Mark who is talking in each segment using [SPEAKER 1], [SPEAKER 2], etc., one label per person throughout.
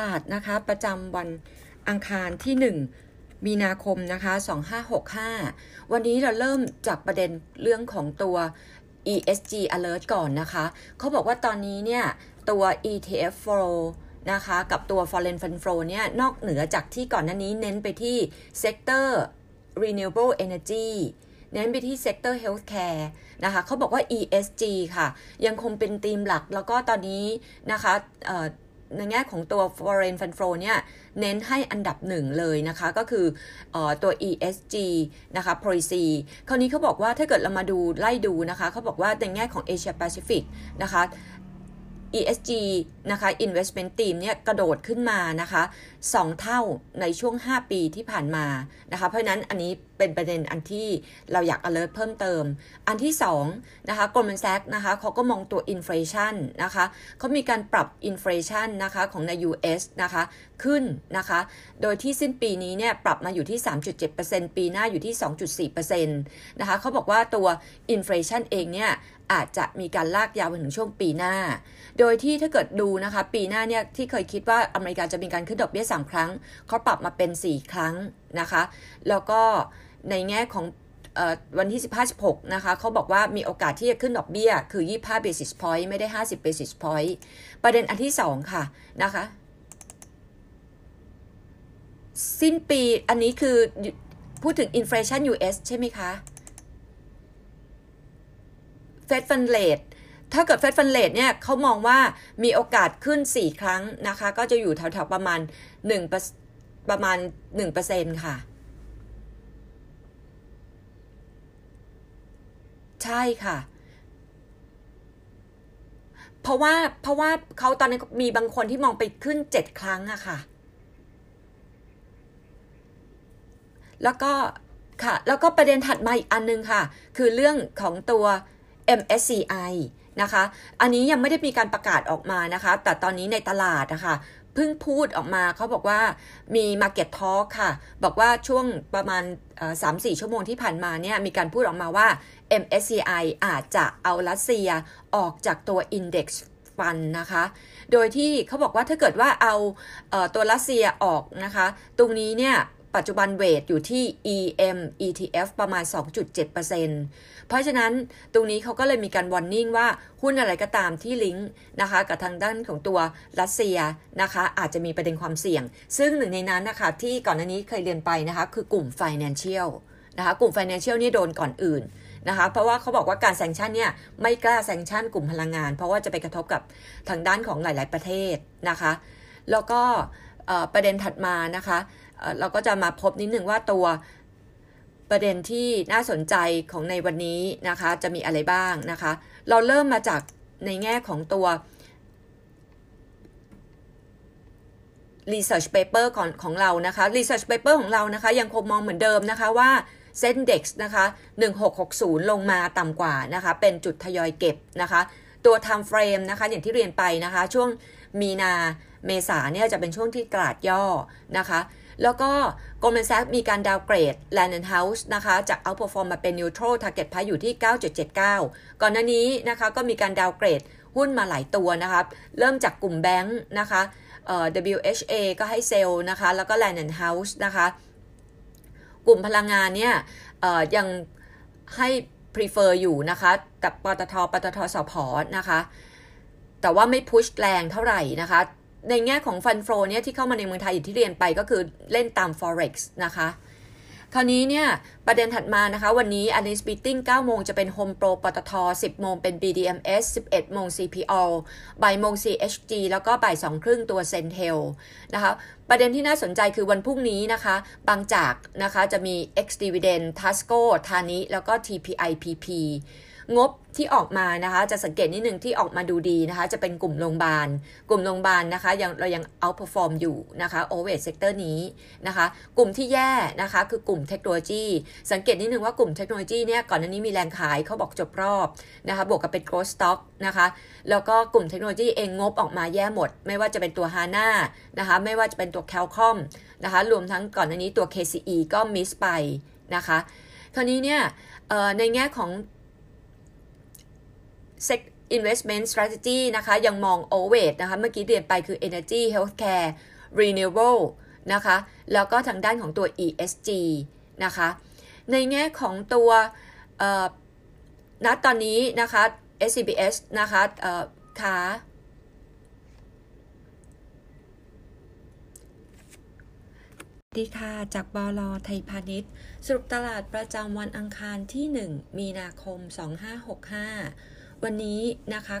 [SPEAKER 1] ลาดนะคะ ประจำวันอังคารที่ 1 มีนาคมนะคะ 2565 วันนี้เราเริ่มจากประเด็นเรื่องของตัว ESG alert ก่อนนะคะ เขาบอกว่าตอนนี้เนี่ย ตัว ETF flow นะคะกับตัว foreign fund flow เนี่ย นอกเหนือจากที่ก่อนหน้านี้เน้นไปที่ sector renewable energy เน้นไปที่ sector healthcare นะคะเขาบอกว่า ESG ค่ะ ยังคงเป็นธีมหลักแล้วก็ตอนนี้นะคะ ในแง่ของตัว foreign fund flow เนี่ยเน้นให้อันดับหนึ่งเลยนะคะ ก็คืออตัว ESG นะคะ policy คราวนี้เขาบอกว่าถ้าเกิดเรามาดูไล่ดูนะคะเขาบอกว่าในแง่ของ Asia Pacific นะคะ ESG นะคะ Investment Team เนี่ยกระโดดขึ้นมานะคะ 2 เท่าในช่วง 5 ปีที่ผ่านมานะคะ เพราะนั้นอันนี้ เป็นประเด็นอันที่เราอยาก alert เพิ่มเติม อันที่2นะคะ Goldman Sachs นะคะเขาก็มองตัว inflation นะคะเขามีการปรับ inflation นะคะของใน US นะคะขึ้นนะคะ โดยที่สิ้นปีนี้เนี่ยปรับมาอยู่ที่ 3.7%ปีหน้าอยู่ที่ 2.4%นะคะเขาบอกว่าตัว inflation เองเนี่ยอาจจะมีการลากยาวไปถึงช่วงปีหน้า โดยที่ถ้าเกิดดูนะคะปีหน้าเนี่ยที่เคยคิดว่าอเมริกาจะมีการขึ้นดอกเบี้ย3ครั้งเขาปรับมาเป็น 4 ครั้งนะคะ แล้วก็ ในแง่ของวันที่ 15-16 นะคะเขาบอกว่ามีโอกาสที่จะขึ้นดอกเบี้ย คือ 25 basis point ไม่ได้ 50 basis point ประเด็นอันที่ 2 ค่ะนะคะ สิ้นปีอันนี้คือพูดถึง inflation US ใช่ไหมคะเฟดฟันเลทถ้าเกิดเฟดฟันเลทเนี่ยเขามองว่ามีโอกาสขึ้น 4 ครั้งนะคะ ก็จะอยู่แถวๆประมาณ1ประมาณ 1%ค่ะ ใช่ค่ะ เพราะว่าเพราะว่าเขาตอนนี้มีบางคนที่มองไปขึ้น7ครั้งอะค่ะ แล้วก็ค่ะ แล้วก็ประเด็นถัดมาอีกอันนึงค่ะ คือเรื่องของตัว MSCI นะคะ อันนี้ยังไม่ได้มีการประกาศออกมานะคะ แต่ตอนนี้ในตลาดนะคะเพิ่งพูดออกมาเขาบอกว่ามี Market Talk ค่ะ บอกว่าช่วงประมาณ 3-4 ชั่วโมงที่ผ่านมาเนี่ยมีการพูดออกมาว่า MSCI อาจจะเอารัสเซียออกจากตัว Index ฟันนะคะ โดยที่เขาบอกว่าถ้าเกิดว่าเอาเอตัวรัสเซียออกนะคะ ตรงนี้เนี่ยปัจจุบันเวทอยู่ที่ EM ETF ประมาณ 2.7%เพราะฉะนั้นตรงนี้เขาก็เลยมีการวอร์นิ่งว่าหุ้นอะไรก็ตามที่ลิงก์นะคะกับทางด้านของตัวรัสเซียนะคะ อาจจะมีประเด็นความเสี่ยง ซึ่งหนึ่งในนั้นนะคะที่ก่อนหน้านี้เคยเรียนไปนะคะ คือกลุ่ม Financial นะคะ กลุ่ม Financial นี่โดนก่อนอื่น นะคะ เพราะว่าเขาบอกว่าการแซงชันเนี่ยไม่กล้าแซงชันกลุ่มพลังงาน เพราะว่าจะไปกระทบกับทางด้านของหลาย ๆ ประเทศนะคะ แล้วก็ประเด็นถัดมานะคะเราก็จะมาพบนิดหนึ่งว่าตัวประเด็นที่น่าสนใจของในวันนี้นะคะ จะมีอะไรบ้างนะคะ เราเริ่มมาจากในแง่ของตัว research paper ของของเรานะคะ research paper ของเรานะคะ ยังคงมองเหมือนเดิมนะคะว่า เส้นเด็กนะคะ 1660 ลงมาต่ำกว่านะคะ เป็นจุดทยอยเก็บนะคะ ตัว time frame นะคะ อย่างที่เรียนไปนะคะ ช่วงมีนาเมษาเนี่ยจะเป็นช่วงที่ตลาดย่อนะคะ แล้วก็ Goldman Sachs มีการดาวเกรด Land House นะคะ จาก outperform มาเป็น neutral target price อยู่ที่ 9.79 ก่อนหน้านี้นะคะ ก็มีการดาวเกรดหุ้นมาหลายตัวนะคะเริ่มจากกลุ่มแบงค์นะคะ WHA ก็ให้เซลล์นะคะ แล้วก็ Land House นะคะ ลุ่มพลังงานเนี่ยยังให้ prefer อยู่นะคะกับปตทปตทสพนะคะ แต่ว่าไม่พุชแรงเท่าไหร่นะคะ ในแง่ของฟันโฟเนี่ยที่เข้ามาในเมืองไทยอย่างที่เรียนไปก็คือเล่นตาม forex นะคะ คราวนี้เนี่ยประเด็นถัดมานะคะ วันนี้ analyst meeting 9 โมงจะเป็น Home Pro ปตท 10 โมงเป็น BDMs 11 โมง CPO บ่ายโมง CHG แล้วก็บ่ายสองครึ่งตัว Centel นะคะ ประเด็นที่น่าสนใจคือวันพรุ่งนี้นะคะ บางจากนะคะจะมี ex dividend Tasco THANI แล้วก็ TPIPP งบที่ออกมานะคะจะสังเกตนิดหนึ่งที่ออกมาดูดีนะคะ จะเป็นกลุ่มโรงพยาบาล กลุ่มโรงพยาบาลนะคะยังเรายัง outperform อยู่นะคะ over sector นี้นะคะ กลุ่มที่แย่นะคะคือกลุ่มเทคโนโลยี สังเกตนิดนึงว่ากลุ่มเทคโนโลยีเนี่ยก่อนหน้านี้มีแรงขายเขาบอกจบรอบนะคะบวกกับเป็น growth stock นะคะแล้วก็กลุ่มเทคโนโลยีเองงบออกมาแย่หมด ไม่ว่าจะเป็นตัว HANA นะคะไม่ว่าจะเป็นตัว Qualcomm นะคะรวมทั้งก่อนหน้านี้ตัว KCE ก็มิสไปนะคะคราวนี้เนี่ยในแง่ของ investment strategy นะคะ ยังมอง overweight นะคะ เมื่อกี้เรียนไปคือ energy healthcare renewable นะคะ แล้วก็ทางด้านของตัว ESG นะคะ ในแง่ของตัวณตอนนี้นะคะ SCBS นะคะขาดีค่ะจากบลไทยพาณิชย์ สรุปตลาดประจำวันอังคารที่ 1 มีนาคม 2565 วันนี้นะคะ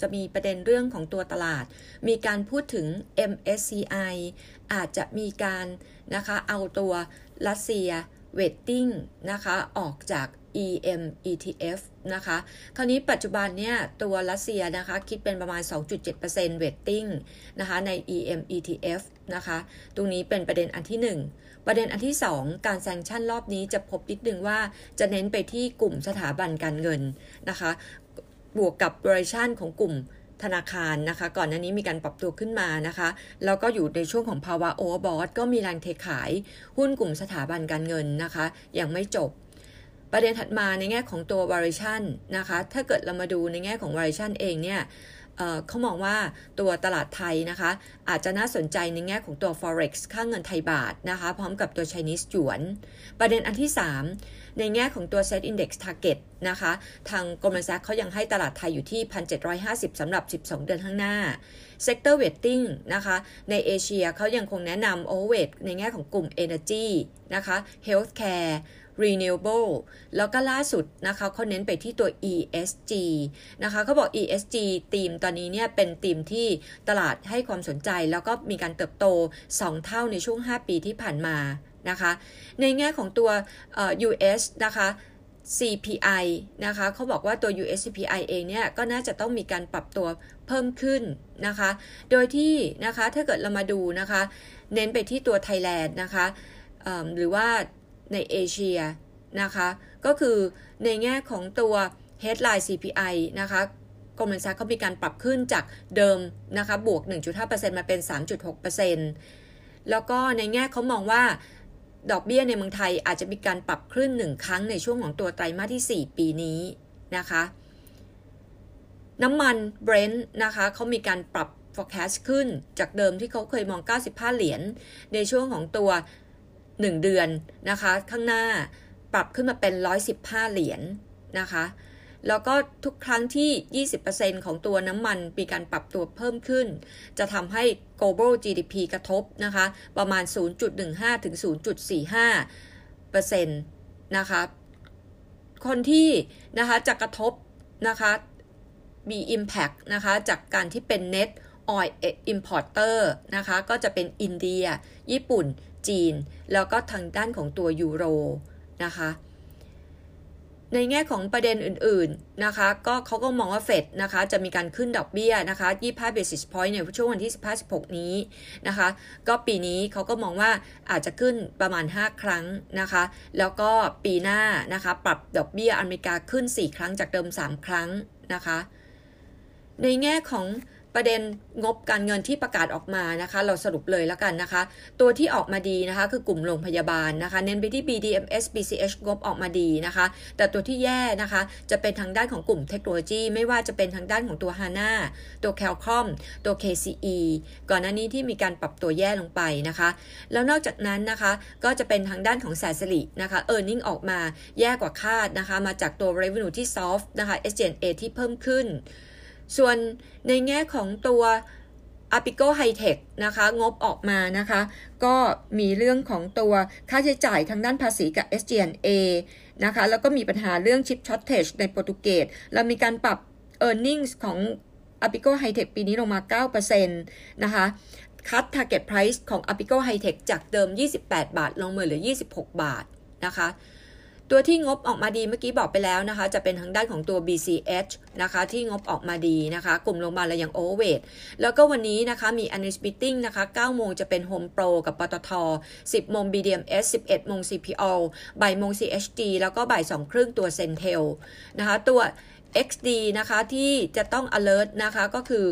[SPEAKER 1] จะมีประเด็นเรื่องของตัวตลาด มีการพูดถึง MSCI อาจจะมีการนะคะเอาตัวรัสเซียเวทติ้งนะคะออกจาก EM ETF นะคะ คราวนี้ปัจจุบันเนี่ยตัวรัสเซียนะคะคิดเป็นประมาณ 2.7% weighting นะคะใน EM ETF นะคะ ตรงนี้เป็นประเด็นอันที่ 1 ประเด็นอันที่ 2 การ sanction รอบนี้จะพบนิดนึงว่าจะเน้นไปที่กลุ่มสถาบันการเงินนะคะ บวกกับ valuation ของกลุ่มธนาคารนะคะ ก่อนหน้านี้มีการปรับตัวขึ้นมานะคะ แล้วก็อยู่ในช่วงของภาวะ overbought ก็มีแรงเทขาย หุ้นกลุ่มสถาบันการเงินนะคะ ยังไม่จบ ประเด็นถัดมาในแง่ของตัว variation นะคะ ถ้าเกิดเรามาดูในแง่ของ variation เองเนี่ย เขามองว่าตัวตลาดไทยนะคะ อาจจะน่าสนใจในแง่ของตัว forex ค่าเงินไทยบาทนะคะ พร้อมกับตัว Chinese หยวน ประเด็นอันที่ 3 ในแง่ของตัว set index target นะคะ ทาง Goldman Sachs เขายังให้ตลาดไทยอยู่ที่ 1,750สำหรับ 12 เดือนข้างหน้า sector weighting นะคะ ในเอเชียเขายังคงแนะนำ overweight ในแง่ของกลุ่ม energy นะคะ healthcare renewable แล้วก็ล่าสุดนะคะเขาเน้นไปที่ตัว ESG นะคะเขาบอก ESG ทีมตอนนี้เนี่ยเป็นทีมที่ตลาดให้ความสนใจ แล้วก็มีการเติบโต 2 เท่าในช่วง 5 ปีที่ผ่านมานะคะ ในแง่ของตัว US นะคะ CPI นะคะเขาบอกว่าตัว US CPI เองเนี่ยก็น่าจะต้องมีการปรับตัวเพิ่มขึ้นนะคะ โดยที่นะคะถ้าเกิดเรามาดูนะคะ เน้นไปที่ตัวไทยแลนด์นะคะหรือว่า ในเอเชียนะคะ ก็คือในแง่ของตัว headline CPI นะคะกรมธนาคาเขามีการปรับขึ้นจากเดิมนะคะบวก 1.5%มาเป็น 3.6%แล้วก็ในแง่เขามองว่าดอกเบี้ยในเมืองไทยอาจจะมีการปรับขึ้นหนึ่งครั้งในช่วงของตัวไตรมาสที่ 4 ปีนี้นะคะ น้ำมันเบรนท์นะคะเขามีการปรับ forecast ขึ้นจากเดิมที่เขาเคยมอง 95 เหรียญในช่วงของตัว 1 เดือนนะคะ ข้างหน้าปรับขึ้นมาเป็น 115 เหรียญนนะคะ แล้วก็ทุกครั้งที่ 20%ของตัวน้ำมันมีการปรับตัวเพิ่มขึ้น จะทำให้ global GDP กระทบนะคะ ประมาณ 0.15 ถึง 0.45%นะคะ คนที่นะคะจะกระทบนะคะมี impact นะคะจากการที่เป็น net oil importer นะคะ ก็จะเป็นอินเดีย ญี่ปุ่น จีน แล้วก็ทางด้านของตัวยูโรนะคะในแง่ของประเด็นอื่นๆนะคะก็เขาก็มองว่าเฟดนะคะจะมีการขึ้นดอกเบี้ยนะคะ25 basis point ในช่วงวันที่ 15-16 นี้นะคะก็ปีนี้เขาก็มองว่าอาจจะขึ้นประมาณ 5 ครั้งนะคะแล้วก็ปีหน้านะคะปรับดอกเบี้ยอเมริกาขึ้น 4 ครั้งจากเดิม 3 ครั้งนะคะในแง่ของ ประเด็นงบการเงินที่ประกาศออกมานะคะ เราสรุปเลยแล้วกันนะคะ ตัวที่ออกมาดีนะคะ คือกลุ่มโรงพยาบาลนะคะ เน้นไปที่ BDMs BCH งบออกมาดีนะคะ แต่ตัวที่แย่นะคะ จะเป็นทางด้านของกลุ่มเทคโนโลยี ไม่ว่าจะเป็นทางด้านของตัว HANA ตัว Qualcomm ตัว KCE ก่อนหน้านี้ที่มีการปรับตัวแย่ลงไปนะคะ แล้วนอกจากนั้นนะคะ ก็จะเป็นทางด้านของแสสลินะคะ e a r n i n g ออกมาแย่กว่าคาดนะคะ มาจากตัว revenue ที่ soft นะคะ SG&A ที่เพิ่มขึ้น ส่วนในแง่ของตัว a p i c o High-Tech นะคะ งบออกมานะคะ ก็มีเรื่องของตัวค่าใช้จ่ายทางด้านภาษีกับ SG&A นะคะ แล้วก็มีปัญหาเรื่อง chip shortage ในโปรตุเกสเรามีการปรับ e a r n i n g ของ a p i c o High-Tech ปีนี้ลงมา 9%นะคะคัด target price ของ a p i c o High-Tech จากเดิม 28 บาท ลงมาเหลือ 26 บาทนะคะ ตัวที่งบออกมาดีเมื่อกี้บอกไปแล้วนะคะ จะเป็นทางด้านของตัว BCH นะคะที่งบออกมาดีนะคะ กลุ่มโรงพยาบาลอะไรอย่าง Overweight แล้วก็วันนี้นะคะมี Analyst Meeting นะคะ9โมงจะเป็น Home Pro กับปตท 10โมง BDMs 11โมง CPO บ่ายโมง CHG แล้วก็บ่าย2ครึ่งตัว Centel นะคะตัว XD นะคะที่จะต้อง alert นะคะก็คือ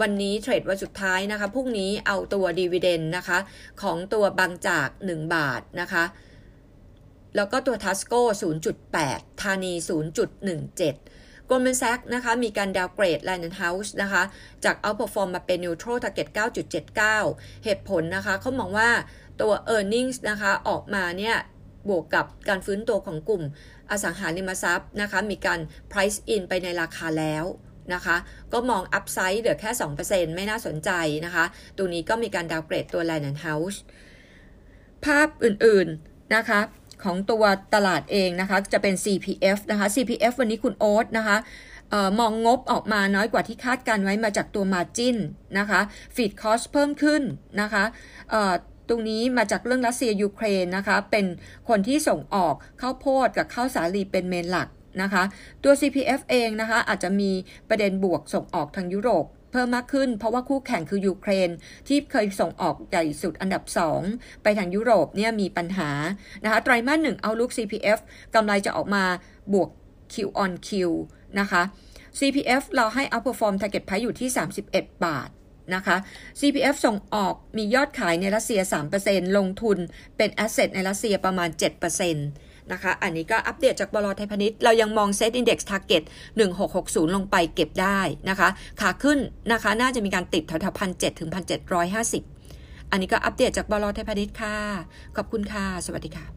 [SPEAKER 1] วันนี้เทรดวันสุดท้ายนะคะพรุ่งนี้เอาตัว dividend นะคะของตัวบางจาก 1 บาทนะคะ แล้วก็ตัวทัสโก้0.8 ธานี 0.17 Goldman Sachs นะคะมีการดาวเกรด Lion House นะคะจาก outperform มาเป็น neutral target 9.79 เหตุผลนะคะเขามองว่าตัว earnings นะคะออกมาเนี่ยบวกกับการฟื้นตัวของกลุ่มอสังหาริมทรัพย์นะคะมีการ price in ไปในราคาแล้วนะคะก็มอง upside เหลือแค่ 2%ไม่น่าสนใจนะคะตัวนี้ก็มีการดาวเกรดตัว Lion House ภาพอื่นๆนะคะ ของตัวตลาดเองนะคะ จะเป็น CPF นะคะ CPF วันนี้คุณโอ๊ตนะคะออมองงบออกมาน้อยกว่าที่คาดการไว้มาจากตัว Margin นะคะ feed cost เพิ่มขึ้นนะคะตรงนี้มาจากเรื่องรัสเซียยูเครนนะคะ เป็นคนที่ส่งออกข้าวโพดกับข้าวสาลีเป็น main หลักนะคะ ตัว CPF เองนะคะ อาจจะมีประเด็นบวกส่งออกทางยุโรป เพิ่มมากขึ้น เพราะว่าคู่แข่งคือยูเครน ที่เคยส่งออกใหญ่สุดอันดับ 2 ไปทางยุโรปเนี่ยมีปัญหานะคะไตรมาสหนึ่ง outlook CPF กำไรจะออกมาบวก Q on Q นะคะ CPF เราให้ outperform target price อยู่ที่ 31 บาทนะคะ CPF ส่งออกมียอดขายในรัสเซีย 3%ลงทุนเป็น asset ในรัสเซียประมาณ 7%น นะคะ อันนี้ก็อัปเดตจากบลไทยพาณิชย์ เรายังมองเซตอินดี x Target 1660 ลงไปเก็บได้นะคะ ขาขึ้นนะคะ น่าจะมีการติดแถวๆพันเถึงพันเจ็ดร้อยห้าสิบอันนี้ก็อัปเดตจากบลไทยพาณิชย์ค่ะ ขอบคุณค่ะ สวัสดีค่ะ